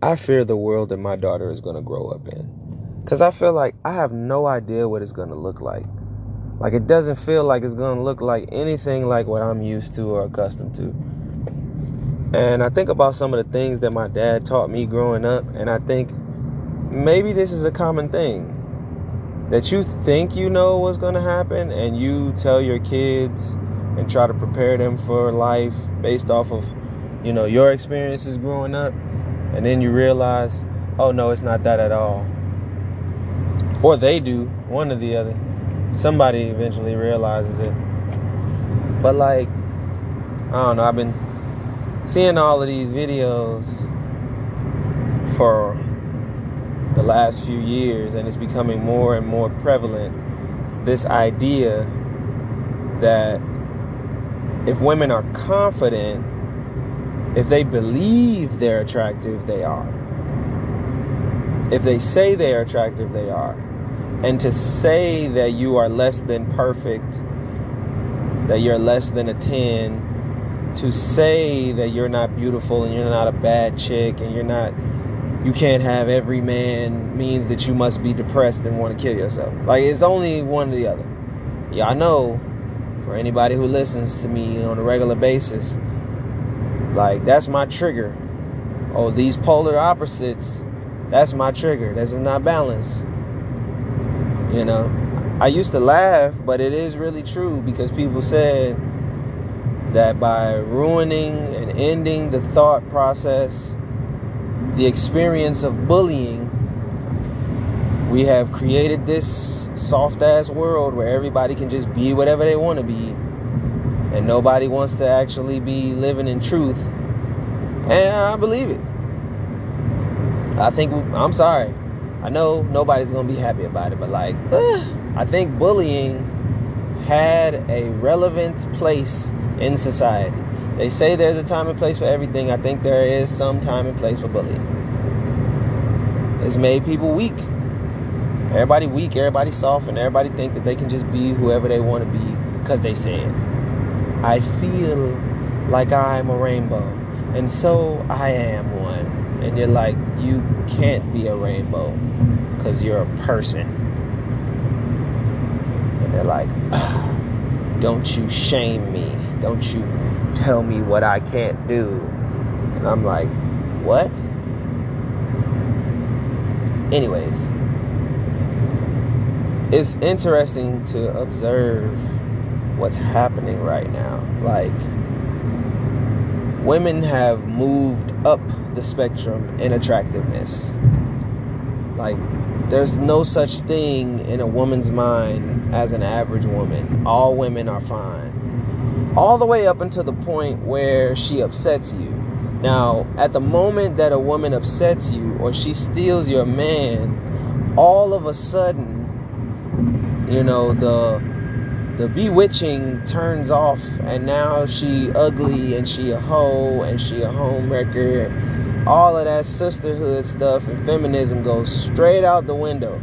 I fear the world that my daughter is going to grow up in. Because I feel like I have no idea what it's going to look like. Like, it doesn't feel like it's going to look like anything like what I'm used to or accustomed to. And I think about some of the things that my dad taught me growing up, and I think maybe this is a common thing that you think you know what's going to happen and you tell your kids and try to prepare them for life based off of you know your experiences growing up and then you realize oh no it's not that at all. Or they do one or the other. Somebody eventually realizes it. But like i don't know i've been seeing all of these videos for the last few years, and it's becoming more and more prevalent. This idea that if women are confident, if they believe they're attractive, they are. If they say they are attractive, they are. And to say that you are less than perfect, that you're less than a 10, to say that you're not beautiful and you're not a bad chick and you're not you can't have every man means that you must be depressed and want to kill yourself. Like it's only one or the other. Yeah, I know for anybody who listens to me on a regular basis, like that's my trigger. Oh, these polar opposites, that's my trigger. This is not balance. You know, I used to laugh, but it is really true because people said that by ruining and ending the thought process the experience of bullying, we have created this soft ass world where everybody can just be whatever they want to be. And nobody wants to actually be living in truth. And I believe it. I think, I'm sorry. I know nobody's to be happy about it, but like, I think bullying had a relevant place in society. They say there's a time and place for everything. I think there is some time and place for bullying. It's made people weak. Everybody weak, everybody soft, and everybody think that they can just be whoever they want to be because they say it. I feel like I'm a rainbow, and so I am one. And you're like, you can't be a rainbow because you're a person. And they're like, don't you shame me. Don't you tell me what I can't do. And I'm like, what? Anyways, it's interesting to observe what's happening right now. Like, women have moved up the spectrum in attractiveness. Like, there's no such thing in a woman's mind as an average woman. All women are fine all the way up until the point where she upsets you. Now, at the moment that a woman upsets you or she steals your man, all of a sudden, you know, the the bewitching turns off and now she ugly and she a hoe and she a homewrecker and all of that sisterhood stuff and feminism goes straight out the window.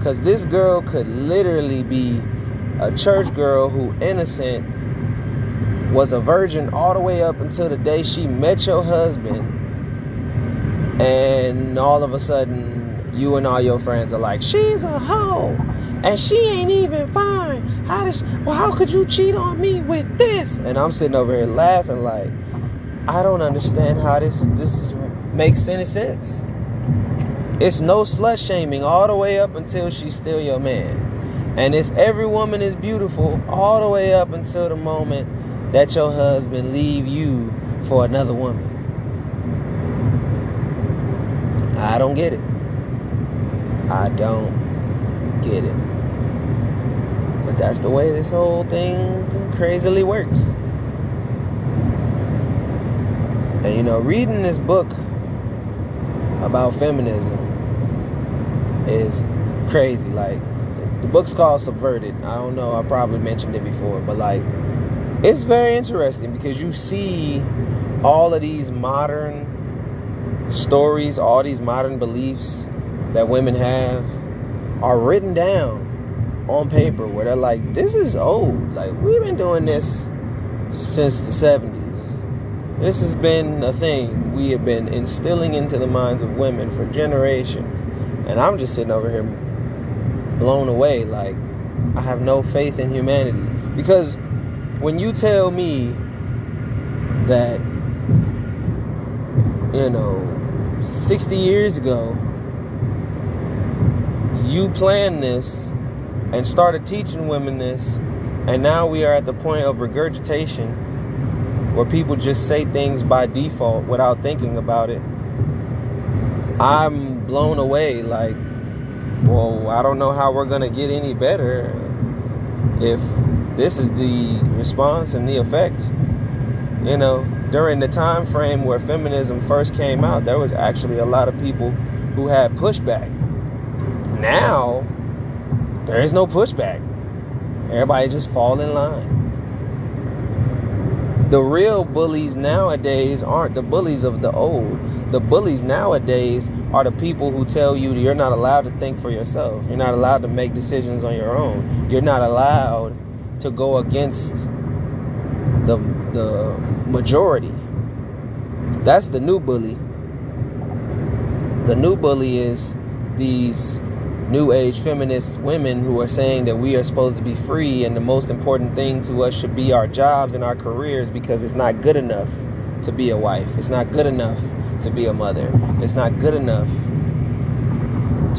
Cause this girl could literally be a church girl who innocent was a virgin all the way up until the day she met your husband. And all of a sudden, you and all your friends are like, she's a hoe. And she ain't even fine. How does well how could you cheat on me with this? And I'm sitting over here laughing like, I don't understand how this this makes any sense. It's no slut shaming all the way up until she's still your man. And it's every woman is beautiful all the way up until the moment that your husband leave you for another woman. I don't get it. I don't get it. But that's the way this whole thing crazily works. And you know, reading this book about feminism is crazy. Like, the book's called Subverted. I don't know, I probably mentioned it before, but like, it's very interesting because you see all of these modern stories, all these modern beliefs that women have are written down on paper where they're like, this is old. Like, we've been doing this since the 70s. This has been a thing we have been instilling into the minds of women for generations. And I'm just sitting over here blown away. Like, I have no faith in humanity. Because when you tell me that, you know, 60 years ago, you planned this and started teaching women this, and now we are at the point of regurgitation where people just say things by default without thinking about it. I'm blown away. Like, well, I don't know how we're going to get any better if this is the response and the effect. You know, during the time frame where feminism first came out, there was actually a lot of people who had pushback. Now, there is no pushback. Everybody just fall in line the real bullies nowadays aren't the bullies of the old. The bullies nowadays are the people who tell you you're not allowed to think for yourself. You're not allowed to make decisions on your own. You're not allowed to go against the the majority. That's the new bully. The new bully is these new age feminist women who are saying that we are supposed to be free and the most important thing to us should be our jobs and our careers because it's not good enough to be a wife. It's not good enough to be a mother. It's not good enough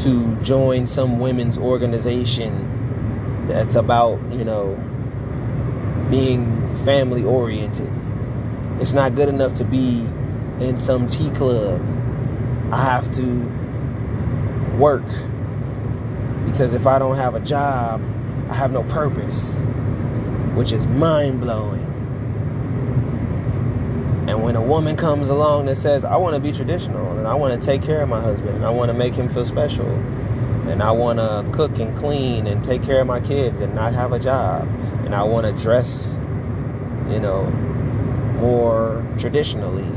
to join some women's organization that's about, you know, being family oriented. It's not good enough to be in some tea club. I have to work because if I don't have a job, I have no purpose, which is mind blowing. And when a woman comes along that says, I want to be traditional and I want to take care of my husband and I want to make him feel special and I want to cook and clean and take care of my kids and not have a job and I want to dress, you know, more traditionally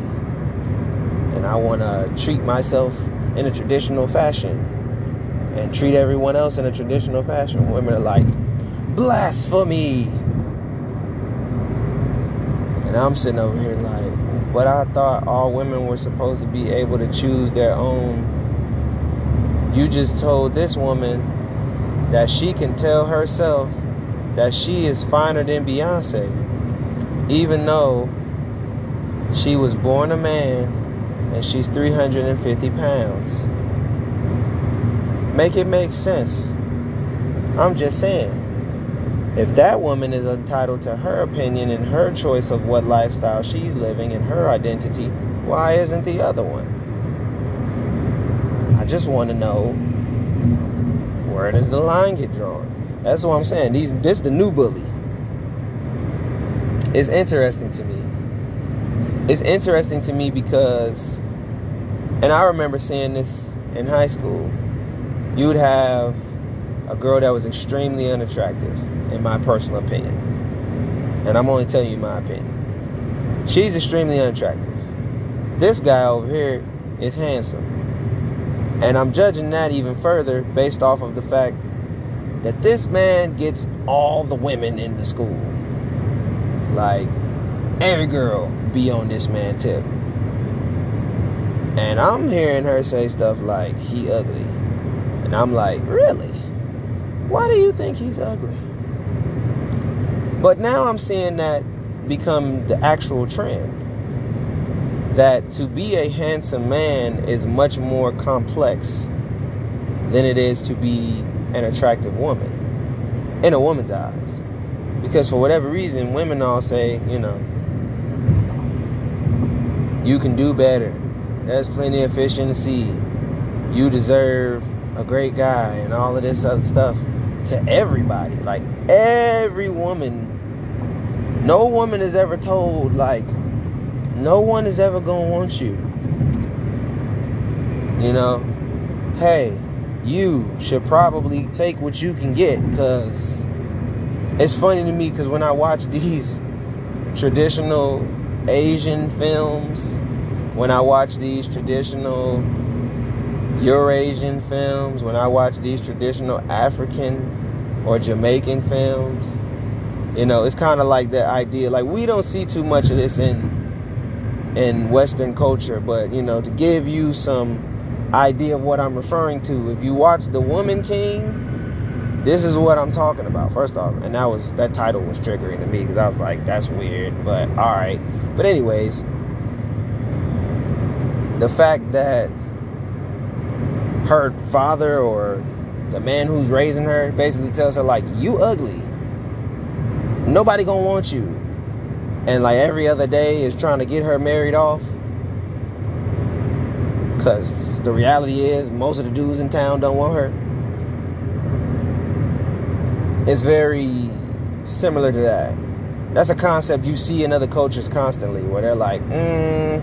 and I want to treat myself in a traditional fashion and treat everyone else in a traditional fashion. Women are like, blasphemy. And I'm sitting over here like, but I thought all women were supposed to be able to choose their own. You just told this woman that she can tell herself that she is finer than Beyonce, even though she was born a man and she's 350 pounds. Make it make sense. I'm just saying. If that woman is entitled to her opinion and her choice of what lifestyle she's living and her identity, why isn't the other one? I just want to know where does the line get drawn? That's what I'm saying. These this the new bully. It's interesting to me. It's interesting to me because and I remember seeing this in high school you would have a girl that was extremely unattractive, in my personal opinion. And I'm only telling you my opinion. She's extremely unattractive. This guy over here is handsome. And I'm judging that even further based off of the fact that this man gets all the women in the school. Like, every girl be on this man tip. And I'm hearing her say stuff like, he ugly. And I'm like, really? Why do you think he's ugly? But now I'm seeing that become the actual trend. That to be a handsome man is much more complex than it is to be an attractive woman in a woman's eyes. Because for whatever reason, women all say, you know, you can do better. There's plenty of fish in the sea. You deserve a great guy and all of this other stuff to everybody. Like every woman, no woman is ever told like no one is ever gonna want you. You know, hey, you should probably take what you can get because it's funny to me because when I watch these traditional Asian films, when I watch these traditional Eurasian films, when I watch these traditional African or Jamaican films, you know, it's kind of like that idea. Like we don't see too much of this in in Western culture. But you know, to give you some idea of what I'm referring to, if you watch The Woman King, this is what I'm talking about. First off, and that was that title was triggering to me because I was like, that's weird. But all right. But anyways, the fact that her father or the man who's raising her basically tells her like you ugly. Nobody gonna want you. And like every other day is trying to get her married off. Because the reality is most of the dudes in town don't want her. It's very similar to that. That's a concept you see in other cultures constantly where they're like mm,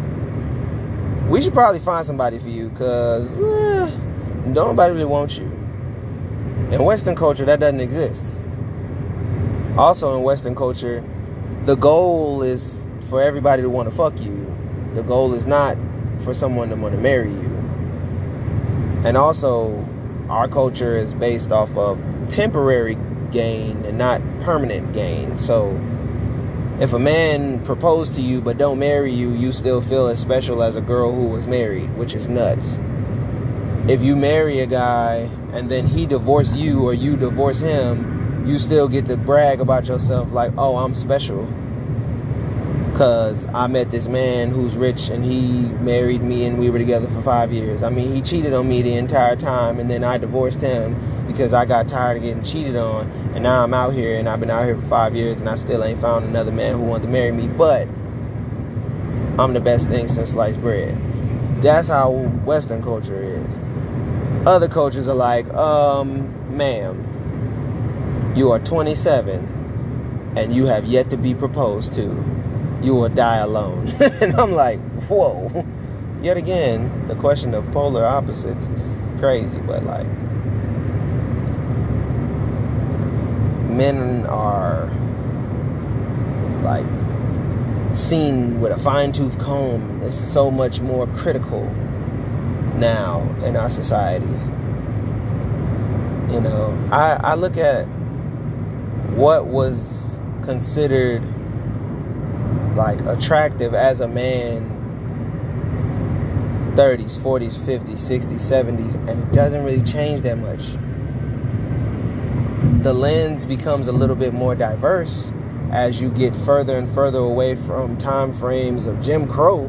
we should probably find somebody for you because eh, don't nobody really want you in western culture that doesn't exist also in western culture the goal is for everybody to want to fuck you. The goal is not for someone to want to marry you. And also, our culture is based off of temporary gain and not permanent gain. So, if a man proposed to you but don't marry you, you still feel as special as a girl who was married, which is nuts. If you marry a guy and then he divorce you or you divorce him, you still get to brag about yourself like, oh, I'm special. Because I met this man who's rich and he married me and we were together for five years. I mean, he cheated on me the entire time and then I divorced him because I got tired of getting cheated on. And now I'm out here and I've been out here for five years and I still ain't found another man who wanted to marry me. But I'm the best thing since sliced bread. That's how Western culture is. Other coaches are like, um, ma'am, you are 27 and you have yet to be proposed to. You will die alone. and I'm like, whoa. Yet again, the question of polar opposites is crazy, but like, men are like seen with a fine tooth comb. It's so much more critical now in our society. You know, I, I look at what was considered like attractive as a man 30s, 40s, 50s, 60s, 70s, and it doesn't really change that much. The lens becomes a little bit more diverse as you get further and further away from time frames of Jim Crow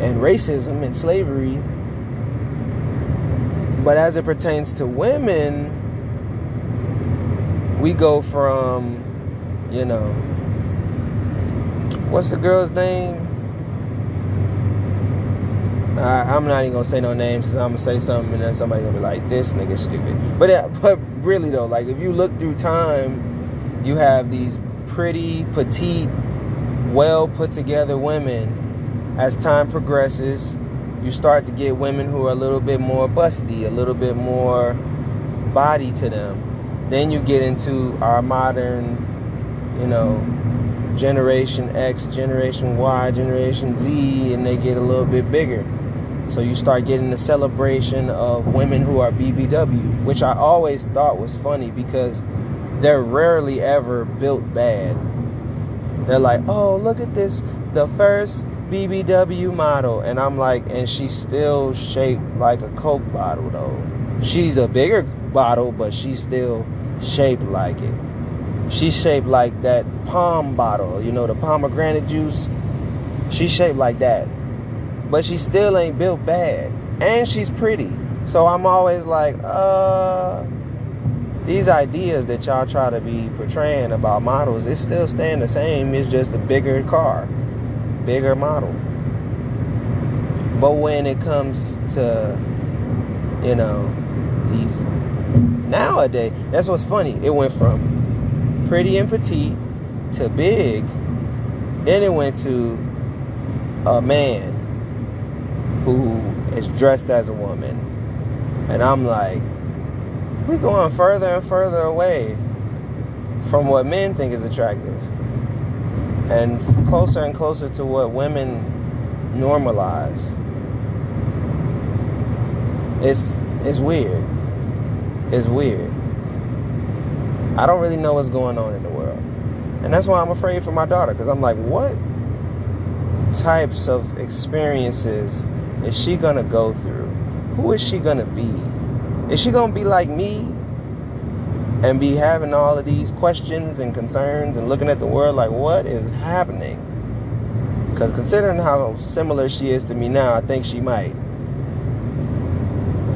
and racism and slavery. But as it pertains to women, we go from, you know, what's the girl's name? I, am not even gonna say no names because I'm gonna say something and then somebody gonna be like, "This nigga stupid." But yeah, but really though, like if you look through time, you have these pretty, petite, well put together women. As time progresses, you start to get women who are a little bit more busty, a little bit more body to them then you get into our modern, you know, Generation X, Generation Y, Generation Z, and they get a little bit bigger. So you start getting the celebration of women who are BBW, which I always thought was funny because they're rarely ever built bad. They're like, oh, look at this, the first BBW model. And I'm like, and she's still shaped like a Coke bottle, though. She's a bigger bottle, but she's still shaped like it. She's shaped like that POM bottle, you know, the pomegranate juice. She's shaped like that. But she still ain't built bad. And she's pretty. So I'm always like, uh these ideas that y'all try to be portraying about models, it's still staying the same. It's just a bigger car, bigger model. But when it comes to, you know, these Nowadays, that's what's funny. It went from pretty and petite to big. Then it went to a man who is dressed as a woman. And I'm like, we're going further and further away from what men think is attractive. And closer and closer to what women normalize. It's it's weird It's weird. I don't really know what's going on in the world. And that's why I'm afraid for my daughter because I'm like, what? types of experiences is she gonna go through? Who is she gonna be? Is she gonna be like me and be having all of these questions and concerns and looking at the world like, what is happening? Because considering how similar she is to me now, I think she might.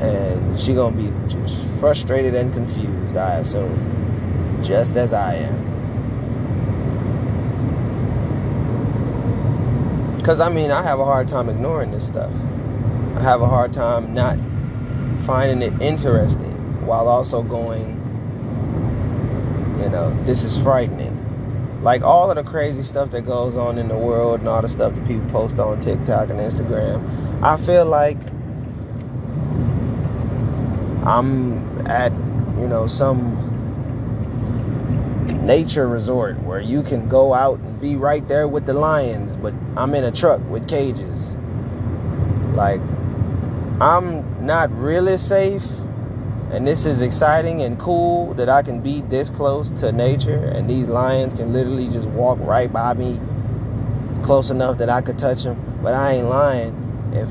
And she gonna be just frustrated and confused, I assume. Just as I am. Because, I mean, I have a hard time ignoring this stuff. I have a hard time not finding it interesting while also going, you know, this is frightening. Like all of the crazy stuff that goes on in the world and all the stuff that people post on TikTok and Instagram, I feel like I'm at, you know, some nature resort where you can go out and be right there with the lions, but I'm in a truck with cages. Like, I'm not really safe, and this is exciting and cool that I can be this close to nature, and these lions can literally just walk right by me close enough that I could touch them. But I ain't lying. If,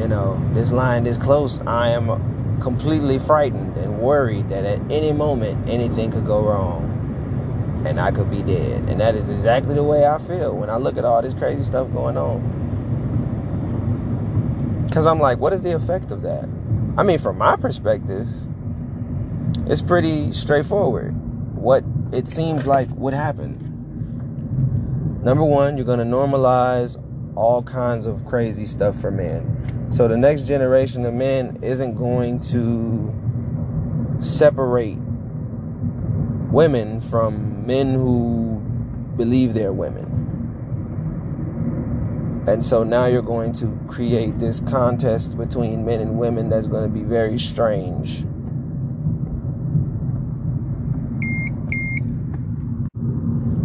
you know, this lion this close, I am completely frightened and worried that at any moment anything could go wrong and I could be dead. And that is exactly the way I feel when I look at all this crazy stuff going on. Because I'm like, what is the effect of that? I mean, from my perspective, it's pretty straightforward. What it seems like would happen. Number one, you're going to normalize all kinds of crazy stuff for men. So the next generation of men isn't going to separate women from men who believe they're women. And so now you're going to create this contest between men and women that's going to be very strange.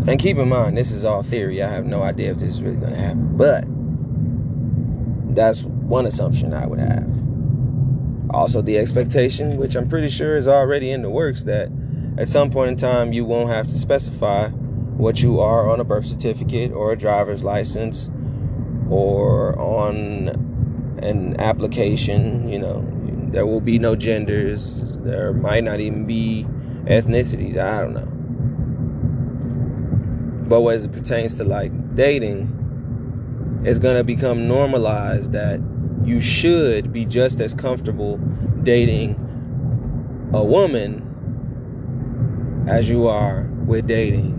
And keep in mind, this is all theory. I have no idea if this is really going to happen. But that's one assumption I would have. Also, the expectation, which I'm pretty sure is already in the works, that at some point in time, you won't have to specify what you are on a birth certificate or a driver's license or on an application. You know, there will be no genders. There might not even be ethnicities. I don't know. But as it pertains to like dating, it's to become normalized that you should be just as comfortable dating a woman as you are with dating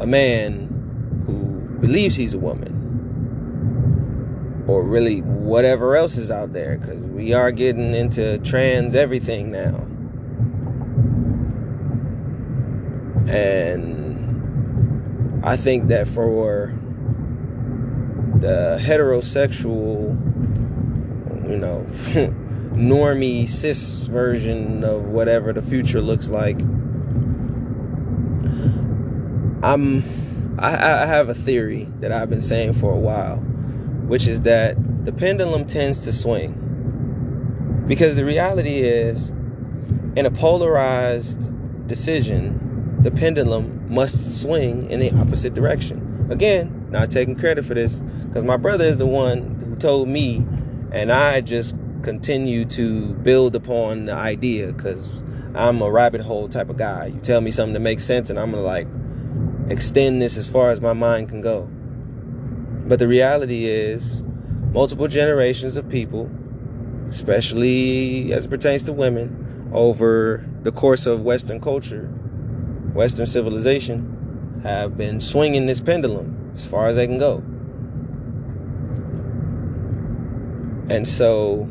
a man who believes he's a woman or really whatever else is out there because we are getting into trans everything now. And i think that for the heterosexual you know normie cis version of whatever the future looks like I'm I, I have a theory that I've been saying for a while, which is that the pendulum tends to swing. Because the reality is, in a polarized decision, the pendulum must swing in the opposite direction. Again, not taking credit for this, because my brother is the one who told me, and I just continue to build upon the idea because I'm a rabbit hole type of guy. You tell me something that makes sense, and I'm gonna like extend this as far as my mind can go. But the reality is, multiple generations of people, especially as it pertains to women, over the course of Western culture, Western civilization, have been swinging this pendulum as far as they can go. And so,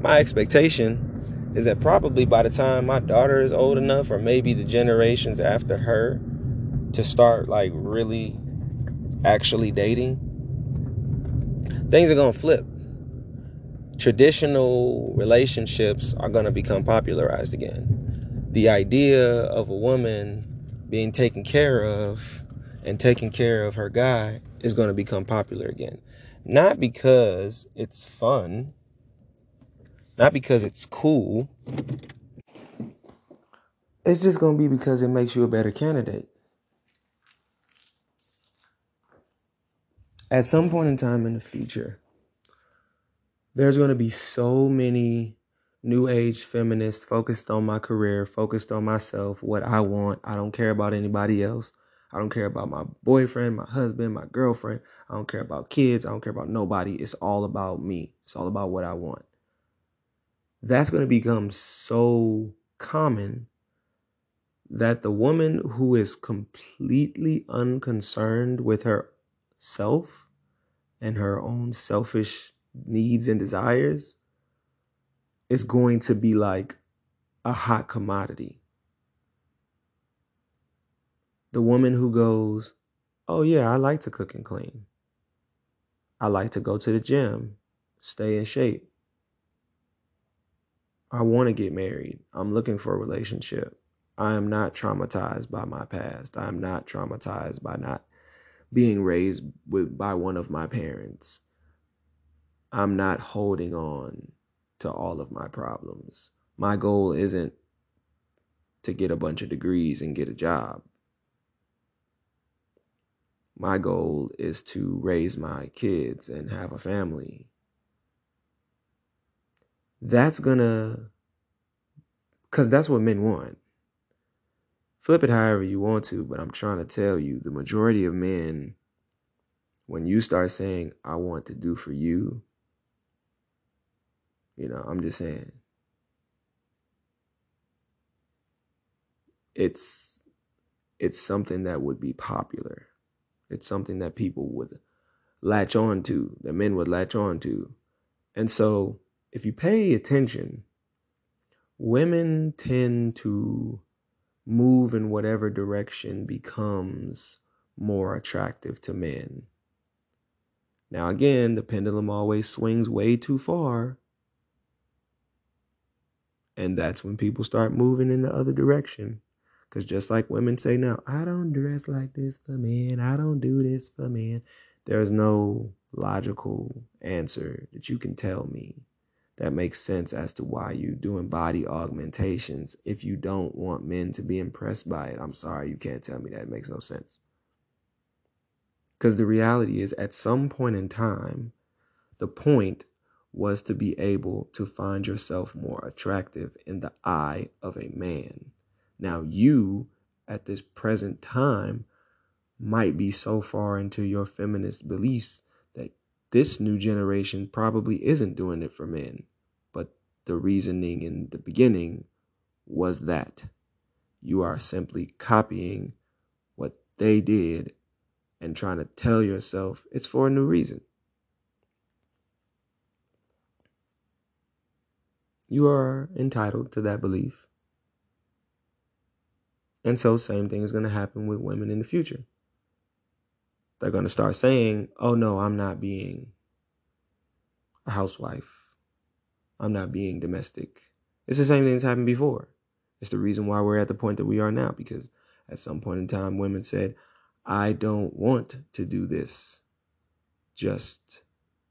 my expectation is that probably by the time my daughter is old enough, or maybe the generations after her, to start like really actually dating, things are going to flip. Traditional relationships are going to become popularized again. The idea of a woman being taken care of and taking care of her guy is going to become popular again. Not because it's fun, not because it's cool. It's just going to be because it makes you a better candidate. At some point in time in the future, there's going to be so many new age feminists focused on my career, focused on myself, what I want. I don't care about anybody else. I don't care about my boyfriend, my husband, my girlfriend. I don't care about kids. I don't care about nobody. It's all about me. It's all about what I want. That's going to become so common that the woman who is completely unconcerned with herself and her own selfish needs and desires is going to be like a hot commodity. The woman who goes, Oh, yeah, I like to cook and clean. I like to go to the gym, stay in shape. I want to get married. I'm looking for a relationship. I am not traumatized by my past. I am not traumatized by not being raised with by one of my parents. I'm not holding on to all of my problems. My goal isn't to get a bunch of degrees and get a job. My goal is to raise my kids and have a family. That's gonna, because that's what men want. Flip it however you want to, but I'm trying to tell you the majority of men, when you start saying, I want to do for you, you know, I'm just saying. It's it's something that would be popular. It's something that people would latch on to, that men would latch on to. And so if you pay attention, women tend to move in whatever direction becomes more attractive to men. Now, again, the pendulum always swings way too far. And that's when people start moving in the other direction. Because just like women say now, I don't dress like this for men, I don't do this for men. There's no logical answer that you can tell me that makes sense as to why you're doing body augmentations if you don't want men to be impressed by it. I'm sorry, you can't tell me that. It makes no sense. Because the reality is, at some point in time, the point was to be able to find yourself more attractive in the eye of a man. Now, you at this present time might be so far into your feminist beliefs this new generation probably isn't doing it for men. But the reasoning in the beginning was that you are simply copying what they did and trying to tell yourself it's for a new reason. You are entitled to that belief. And so, same thing is going to happen with women in the future. They're going to start saying, oh no, I'm not being a housewife. I'm not being domestic. It's the same thing that's happened before. It's the reason why we're at the point that we are now, because at some point in time, women said, I don't want to do this just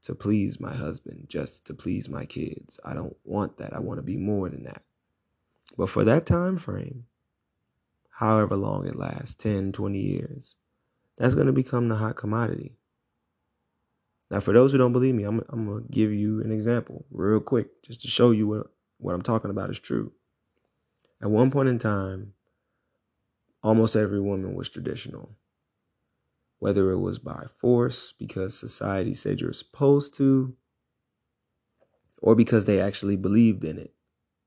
to please my husband, just to please my kids. I don't want that. I want to be more than that. But for that time frame, however long it lasts 10, 20 years that's going to become the hot commodity. Now, for those who don't believe me, I'm, I'm going to give you an example real quick just to show you what, what I'm talking about is true. At one point in time, almost every woman was traditional whether it was by force because society said you're supposed to, or because they actually believed in it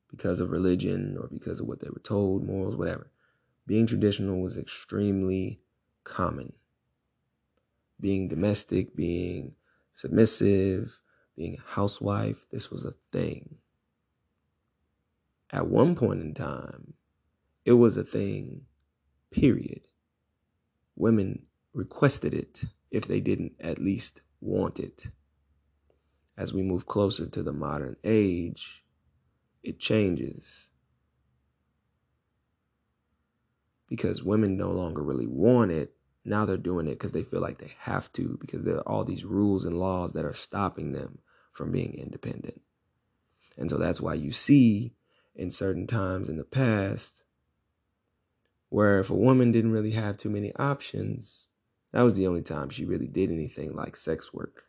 because of religion or because of what they were told, morals, whatever. Being traditional was extremely common. Being domestic, being submissive, being a housewife, this was a thing. At one point in time, it was a thing, period. Women requested it if they didn't at least want it. As we move closer to the modern age, it changes. Because women no longer really want it. Now they're doing it because they feel like they have to, because there are all these rules and laws that are stopping them from being independent. And so that's why you see in certain times in the past where if a woman didn't really have too many options, That was the only time she really did anything like sex work.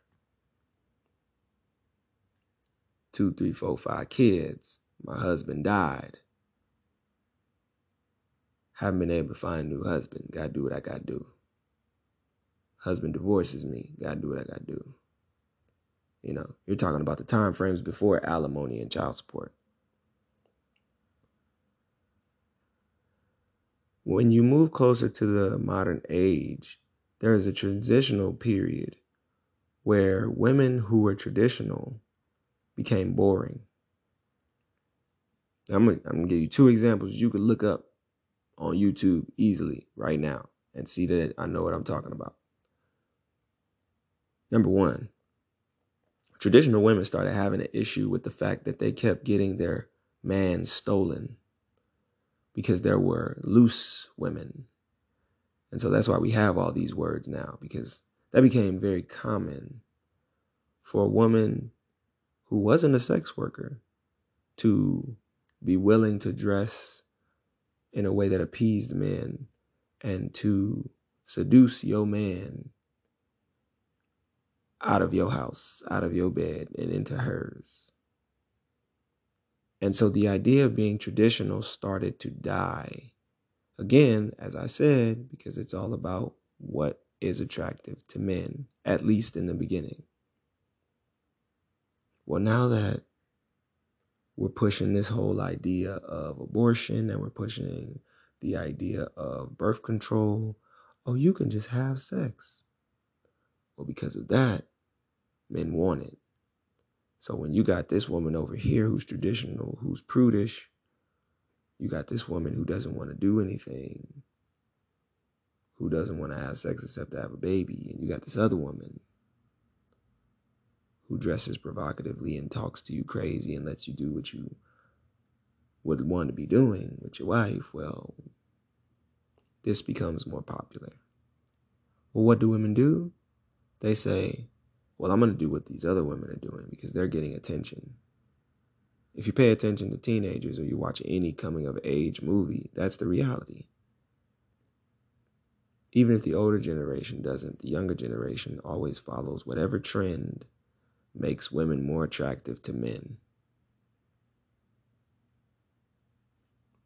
Two, three, four, five kids. My husband died. Haven't been able to find a new husband. Gotta do what I gotta do. Husband divorces me. Gotta do what I gotta do. You know, you're talking about the time frames before alimony and child support. When you move closer to the modern age, there is a transitional period where women who were traditional became boring. I'm gonna, I'm gonna give you two examples you could look up on YouTube easily right now and see that I know what I'm talking about. Number one, traditional women started having an issue with the fact that they kept getting their man stolen because there were loose women. And so that's why we have all these words now, because that became very common for a woman who wasn't a sex worker to be willing to dress in a way that appeased men and to seduce your man out of your house, out of your bed, and into hers. And so the idea of being traditional started to die. Again, as I said, because it's all about what is attractive to men, at least in the beginning. Well, now that we're pushing this whole idea of abortion and we're pushing the idea of birth control, oh, you can just have sex. Well, because of that, men want it. So when you got this woman over here who's traditional, who's prudish, you got this woman who doesn't want to do anything, who doesn't want to have sex except to have a baby, and you got this other woman who dresses provocatively and talks to you crazy and lets you do what you would want to be doing with your wife, well, this becomes more popular. Well, what do women do? They say, well, I'm going to do what these other women are doing because they're getting attention. If you pay attention to teenagers or you watch any coming of age movie, that's the reality. Even if the older generation doesn't, the younger generation always follows whatever trend makes women more attractive to men.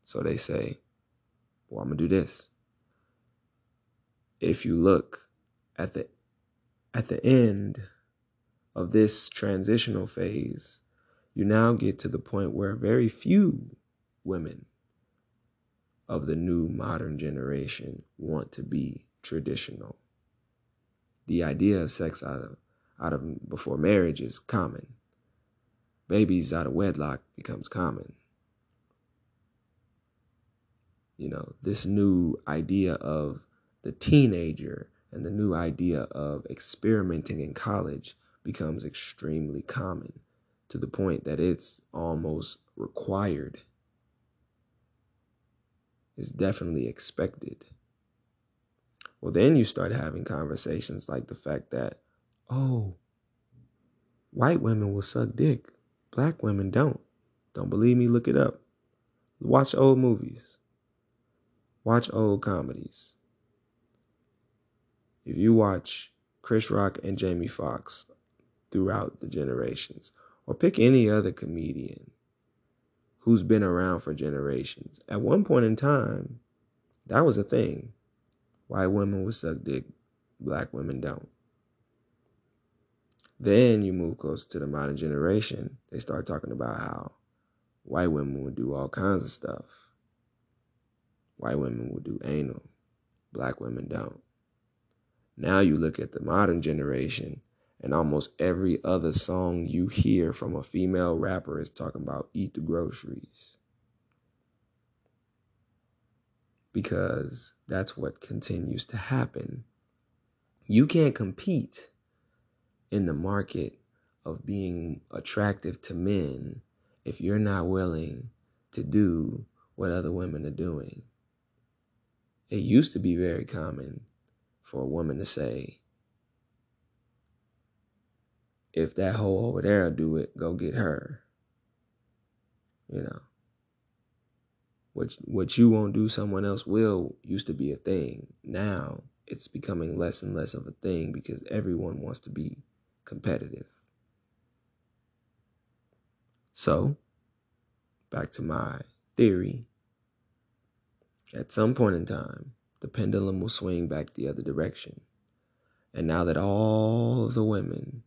So they say, well, I'm going to do this. If you look at the at the end of this transitional phase, you now get to the point where very few women of the new modern generation want to be traditional. The idea of sex out of out of before marriage is common. Babies out of wedlock becomes common. You know, this new idea of the teenager and the new idea of experimenting in college becomes extremely common to the point that it's almost required. It's definitely expected. Well, then you start having conversations like the fact that, oh, white women will suck dick, black women don't. Don't believe me? Look it up. Watch old movies, watch old comedies. If you watch Chris Rock and Jamie Foxx throughout the generations. Or pick any other comedian who's been around for generations. At one point in time, that was a thing. White women would suck dick, black women don't. Then you move closer to the modern generation, they start talking about how white women would do all kinds of stuff. White women would do anal, black women don't. Now you look at the modern generation and almost every other song you hear from a female rapper is talking about eat the groceries. Because that's what continues to happen. You can't compete in the market of being attractive to men if you're not willing to do what other women are doing. It used to be very common for a woman to say, if that hoe over there do it, go get her. You know. What what you won't do, someone else will used to be a thing. Now it's becoming less and less of a thing because everyone wants to be competitive. So, back to my theory. At some point in time, the pendulum will swing back the other direction. And now that all of the women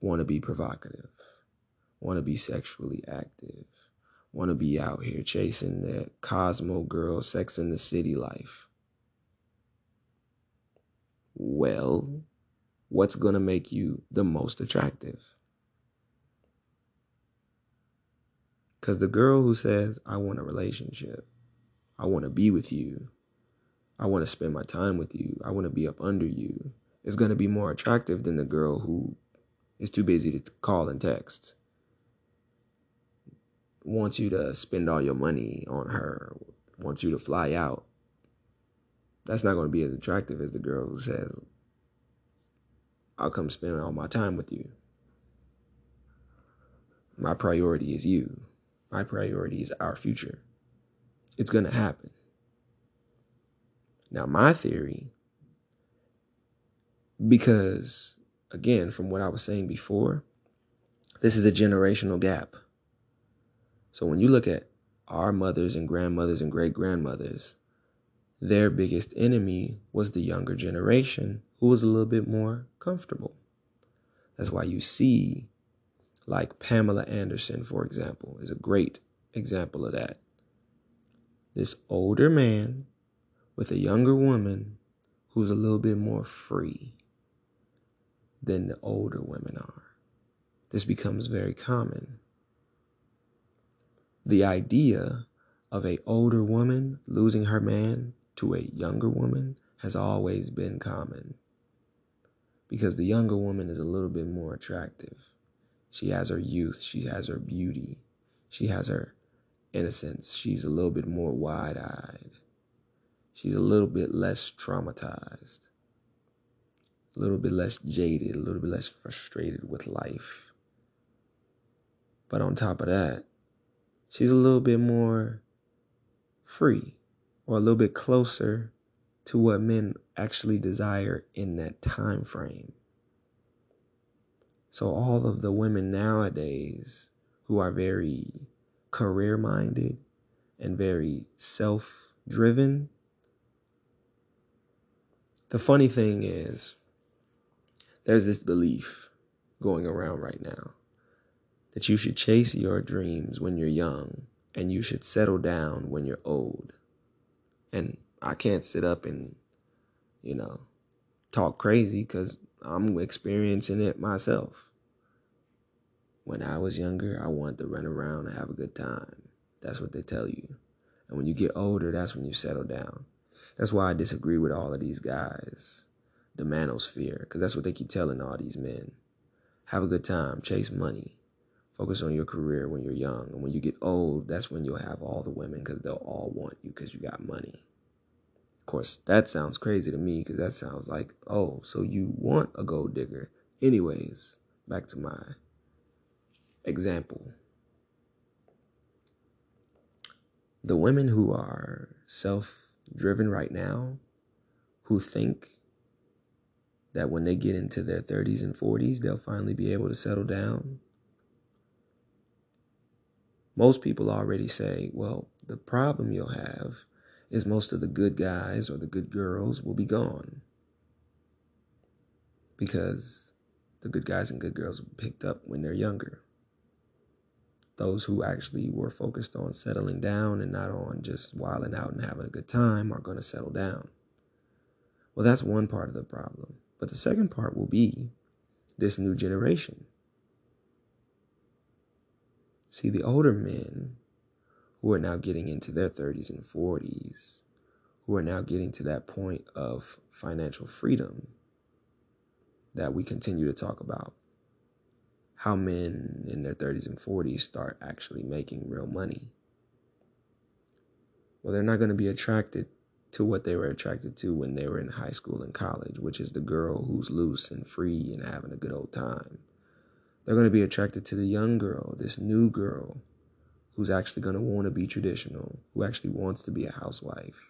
want to be provocative, want to be sexually active, want to be out here chasing that Cosmo girl, sex in the city life. Well, what's going to make you the most attractive? Because the girl who says, I want a relationship, I want to be with you, I want to spend my time with you, I want to be up under you, It's going to be more attractive than the girl who is too busy to call and text wants you to spend all your money on her, wants you to fly out, that's not going to be as attractive as the girl who says, I'll come spend all my time with you. My priority is you. My priority is our future. It's going to happen. Now, my theory, because again, from what I was saying before, this is a generational gap. So when you look at our mothers and grandmothers and great grandmothers, their biggest enemy was the younger generation who was a little bit more comfortable. That's why you see, like Pamela Anderson, for example, is a great example of that. This older man with a younger woman who's a little bit more free than the older women are. This becomes very common the idea of a older woman losing her man to a younger woman has always been common because the younger woman is a little bit more attractive. She has her youth, she has her beauty, she has her innocence. She's a little bit more wide eyed. She's a little bit less traumatized, a little bit less jaded, a little bit less frustrated with life. But on top of that, she's a little bit more free or a little bit closer to what men actually desire in that time frame. So all of the women nowadays who are very career minded and very self driven. The funny thing is, there's this belief going around right now that you should chase your dreams when you're young and you should settle down when you're old. And I can't sit up and, you know, talk crazy because I'm experiencing it myself. When I was younger, I wanted to run around and have a good time. That's what they tell you. And when you get older, that's when you settle down. That's why I disagree with all of these guys. The manosphere, because that's what they keep telling all these men. Have a good time, chase money, Focus on your career when you're young. And when you get old, that's when you'll have all the women because they'll all want you because you got money. Of course, that sounds crazy to me because that sounds like, oh, so you want a gold digger. Anyways, back to my example. The women who are self driven right now, who think that when they get into their 30s and 40s, they'll finally be able to settle down most people already say, well, the problem you'll have is most of the good guys or the good girls will be gone because the good guys and good girls were picked up when they're younger. Those who actually were focused on settling down and not on just wilding out and having a good time are going to settle down. Well, that's one part of the problem. But the second part will be this new generation. See, the older men who are now getting into their 30s and 40s, who are now getting to that point of financial freedom that we continue to talk about, how men in their 30s and 40s start actually making real money. Well, they're not going to be attracted to what they were attracted to when they were in high school and college, which is the girl who's loose and free and having a good old time they're going to be attracted to the young girl, this new girl who's actually going to want to be traditional, who actually wants to be a housewife.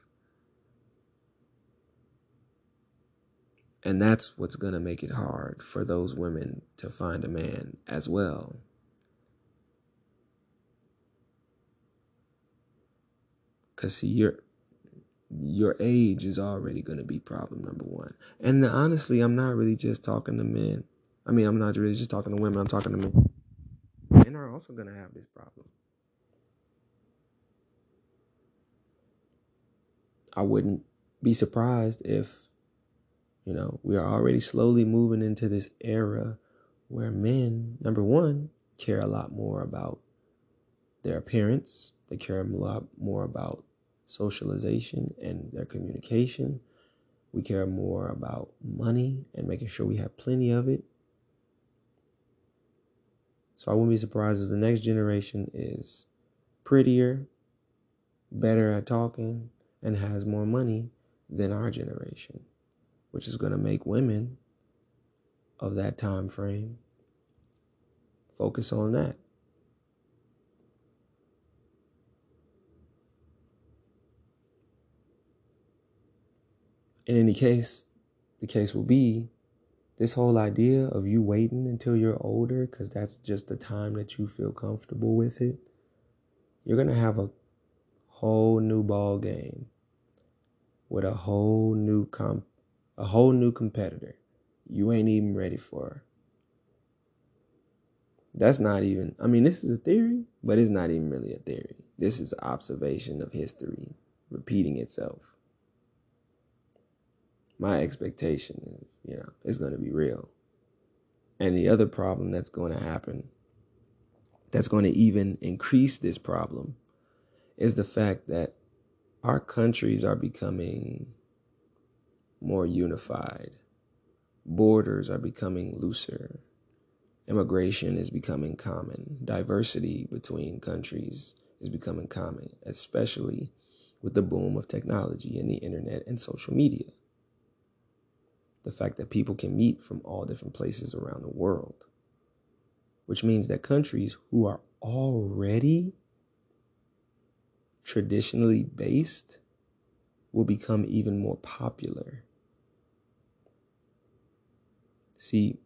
And that's what's going to make it hard for those women to find a man as well. Cause see, your your age is already going to be problem number one. And honestly, I'm not really just talking to men. I mean, I'm not really just talking to women. I'm talking to men. Men are also going to have this problem. I wouldn't be surprised if, you know, we are already slowly moving into this era where men, number one, care a lot more about their appearance. They care a lot more about socialization and their communication. We care more about money and making sure we have plenty of it. So I wouldn't be surprised if the next generation is prettier, better at talking, and has more money than our generation, which is going to make women of that time frame focus on that. in any case, the case will be this whole idea of you waiting until you're older because that's just the time that you feel comfortable with it. You're going to have a whole new ball game with a whole new comp a whole new competitor you ain't even ready for. her. That's not even I mean this is a theory, but it's not even really a theory. This is observation of history repeating itself my expectation is, you know, it's going to be real. And the other problem that's going to happen, that's going to even increase this problem, is the fact that our countries are becoming more unified. Borders are becoming looser. Immigration is becoming common. Diversity between countries is becoming common, especially with the boom of technology and the internet and social media the fact that people can meet from all different places around the world, which means that countries who are already traditionally based will become even more popular. See,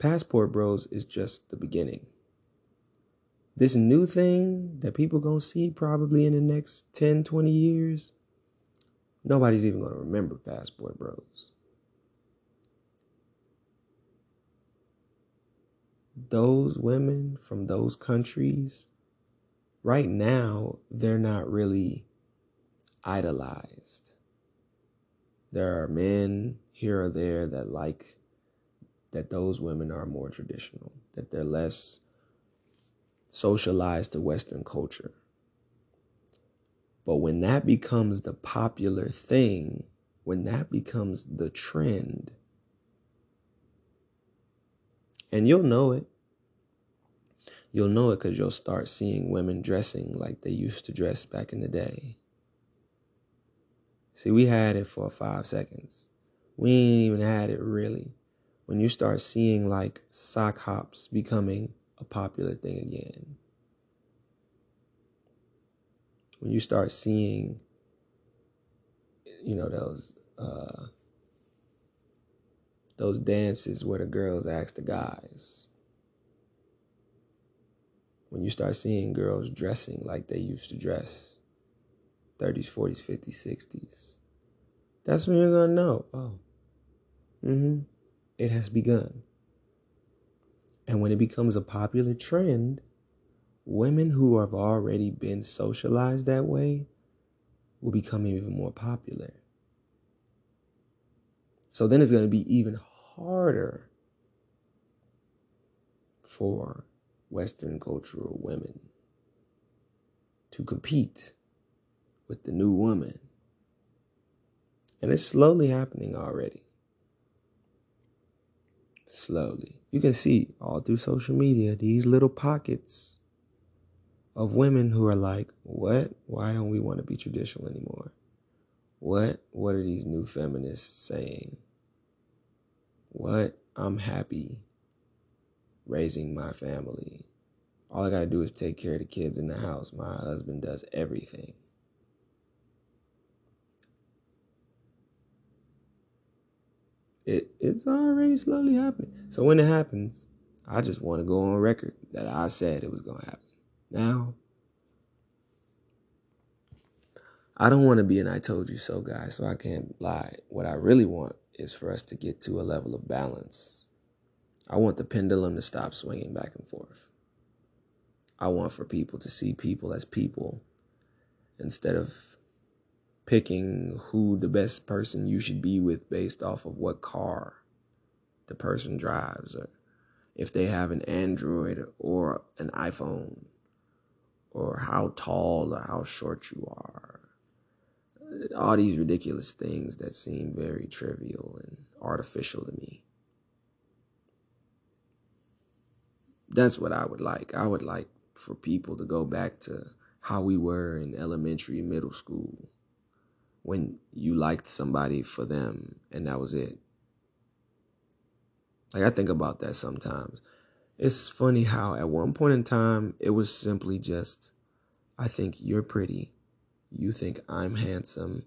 Passport Bros is just the beginning. This new thing that people going to see probably in the next 10, 20 years, nobody's even going to remember Passport Bros. those women from those countries, right now, they're not really idolized. There are men here or there that like that those women are more traditional, that they're less socialized to Western culture. But when that becomes the popular thing, when that becomes the trend, and you'll know it. You'll know it because you'll start seeing women dressing like they used to dress back in the day. See, we had it for five seconds. We ain't even had it really. When you start seeing like sock hops becoming a popular thing again. When you start seeing, you know, those uh, those dances where the girls ask the guys. When you start seeing girls dressing like they used to dress, 30s, 40s, 50s, 60s, that's when you're going to know, oh, mm-hmm, it has begun. And when it becomes a popular trend, women who have already been socialized that way will become even more popular. So then it's going to be even harder for Western cultural women to compete with the new woman. And it's slowly happening already. Slowly. You can see all through social media these little pockets of women who are like, what? Why don't we want to be traditional anymore? What? What are these new feminists saying? What? I'm happy raising my family. All I got to do is take care of the kids in the house. My husband does everything. It it's already slowly happening. So when it happens, I just want to go on record that I said it was gonna happen. Now I don't want to be an I told you so guy, so I can't lie. What I really want is for us to get to a level of balance. I want the pendulum to stop swinging back and forth. I want for people to see people as people instead of picking who the best person you should be with based off of what car the person drives or if they have an Android or an iPhone or how tall or how short you are. All these ridiculous things that seem very trivial and artificial to me. That's what I would like. I would like for people to go back to how we were in elementary middle school when you liked somebody for them and that was it. Like I think about that sometimes. It's funny how at one point in time it was simply just I think you're pretty. You think I'm handsome.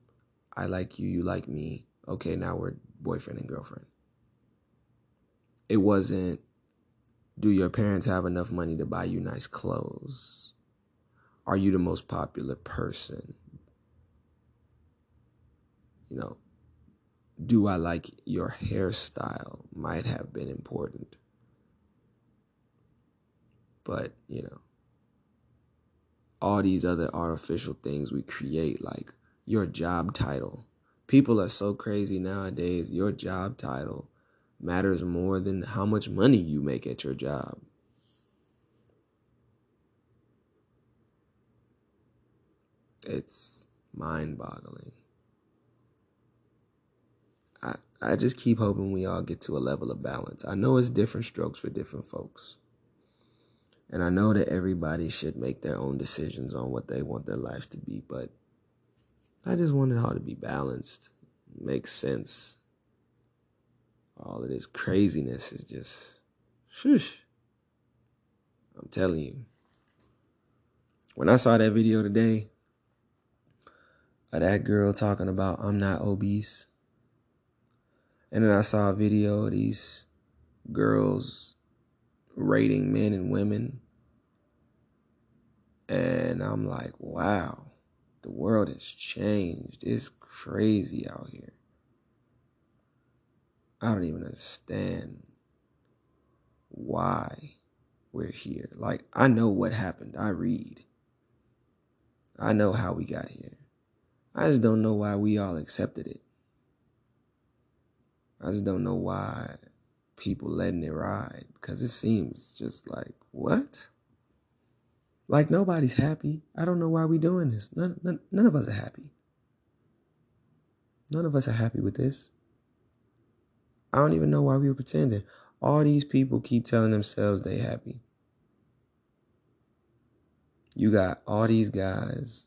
I like you, you like me. Okay, now we're boyfriend and girlfriend. It wasn't do your parents have enough money to buy you nice clothes? Are you the most popular person? You know, do I like your hairstyle? Might have been important. But, you know, all these other artificial things we create, like your job title. People are so crazy nowadays. Your job title matters more than how much money you make at your job. It's mind boggling. I, just keep hoping we all get to a level of balance. I know it's different strokes for different folks. And I know that everybody should make their own decisions on what they want their lives to be, but I just want it all to be balanced, make sense, all of this craziness is just, shush. I'm telling you. When I saw that video today of that girl talking about I'm not obese, and then I saw a video of these girls rating men and women, and I'm like, wow, the world has changed. It's crazy out here. I don't even understand why we're here. Like, I know what happened. I read. I know how we got here. I just don't know why we all accepted it. I just don't know why people letting it ride because it seems just like, what? Like nobody's happy. I don't know why we doing this. None, none, none of us are happy. None of us are happy with this. I don't even know why we were pretending. All these people keep telling themselves they happy. You got all these guys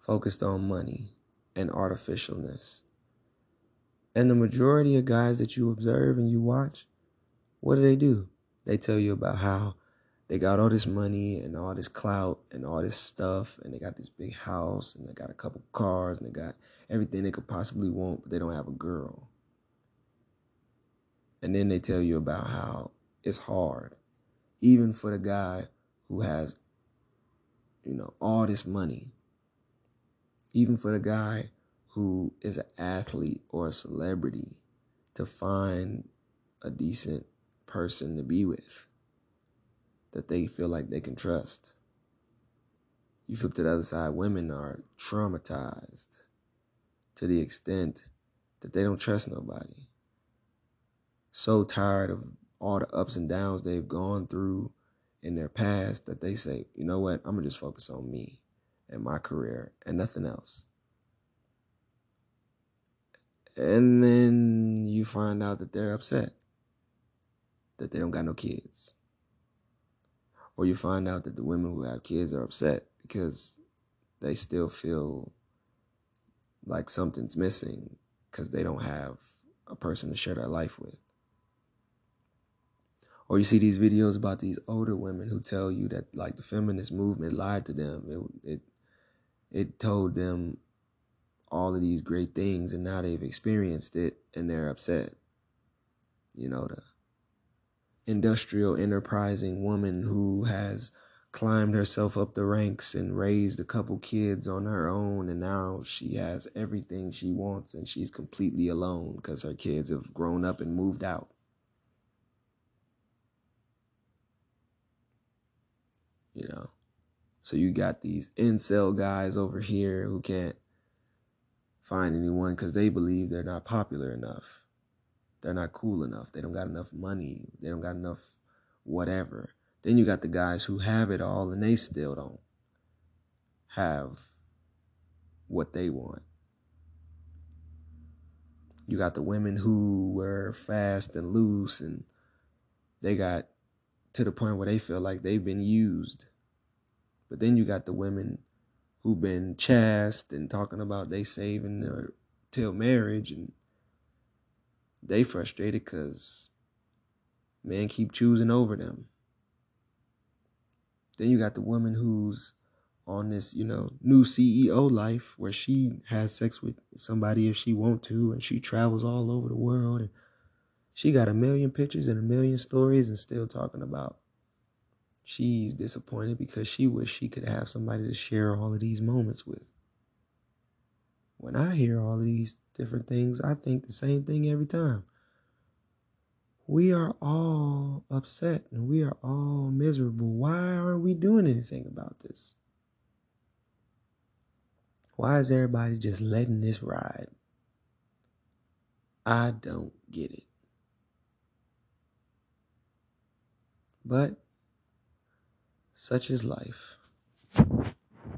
focused on money and artificialness. And the majority of guys that you observe and you watch, what do they do? They tell you about how they got all this money and all this clout and all this stuff and they got this big house and they got a couple cars and they got everything they could possibly want, but they don't have a girl. And then they tell you about how it's hard, even for the guy who has, you know, all this money, even for the guy who is an athlete or a celebrity to find a decent person to be with that they feel like they can trust. You flip to the other side, women are traumatized to the extent that they don't trust nobody so tired of all the ups and downs they've gone through in their past that they say, you know what, I'm gonna just focus on me and my career and nothing else. And then you find out that they're upset that they don't got no kids. Or you find out that the women who have kids are upset because they still feel like something's missing because they don't have a person to share their life with. Or you see these videos about these older women who tell you that like the feminist movement lied to them. It it it told them all of these great things and now they've experienced it and they're upset. You know, the industrial enterprising woman who has climbed herself up the ranks and raised a couple kids on her own and now she has everything she wants and she's completely alone because her kids have grown up and moved out. You know? So you got these incel guys over here who can't find anyone because they believe they're not popular enough they're not cool enough they don't got enough money they don't got enough whatever then you got the guys who have it all and they still don't have what they want. You got the women who were fast and loose and they got to the point where they feel like they've been used. But then you got the women who've been chaste and talking about they saving their till marriage and they frustrated because men keep choosing over them. Then you got the woman who's on this, you know, new CEO life where she has sex with somebody if she want to and she travels all over the world and she got a million pictures and a million stories and still talking about she's disappointed because she wish she could have somebody to share all of these moments with. When I hear all of these different things, I think the same thing every time we are all upset and we are all miserable. Why aren't we doing anything about this? Why is everybody just letting this ride? I don't get it. But such is life.